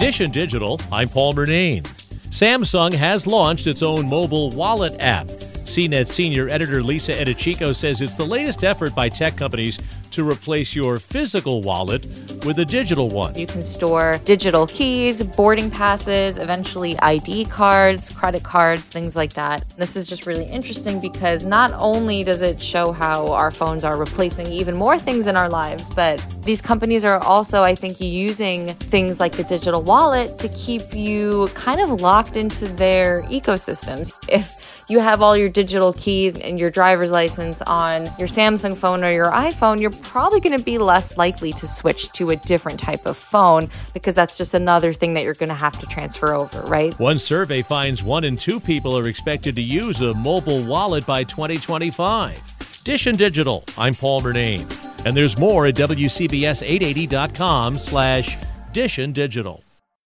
And Digital, I'm Paul Murnane. Samsung has launched its own mobile wallet app. CNET senior editor Lisa Eadicicco says it's the latest effort by tech companies to replace your physical wallet with a digital one. You can store digital keys, boarding passes, eventually ID cards, credit cards, things like that. This is just really interesting because not only does it show how our phones are replacing even more things in our lives, but these companies are also, I think, using things like the digital wallet to keep you kind of locked into their ecosystems. If you have all your digital keys and your driver's license on your Samsung phone or your iPhone, you're probably going to be less likely to switch to a different type of phone because that's just another thing that you're going to have to transfer over, right? One survey finds one in two people are expected to use a mobile wallet by 2025. Dish and Digital, I'm Paul Murnane. And there's more at WCBS880.com slash Dish and Digital.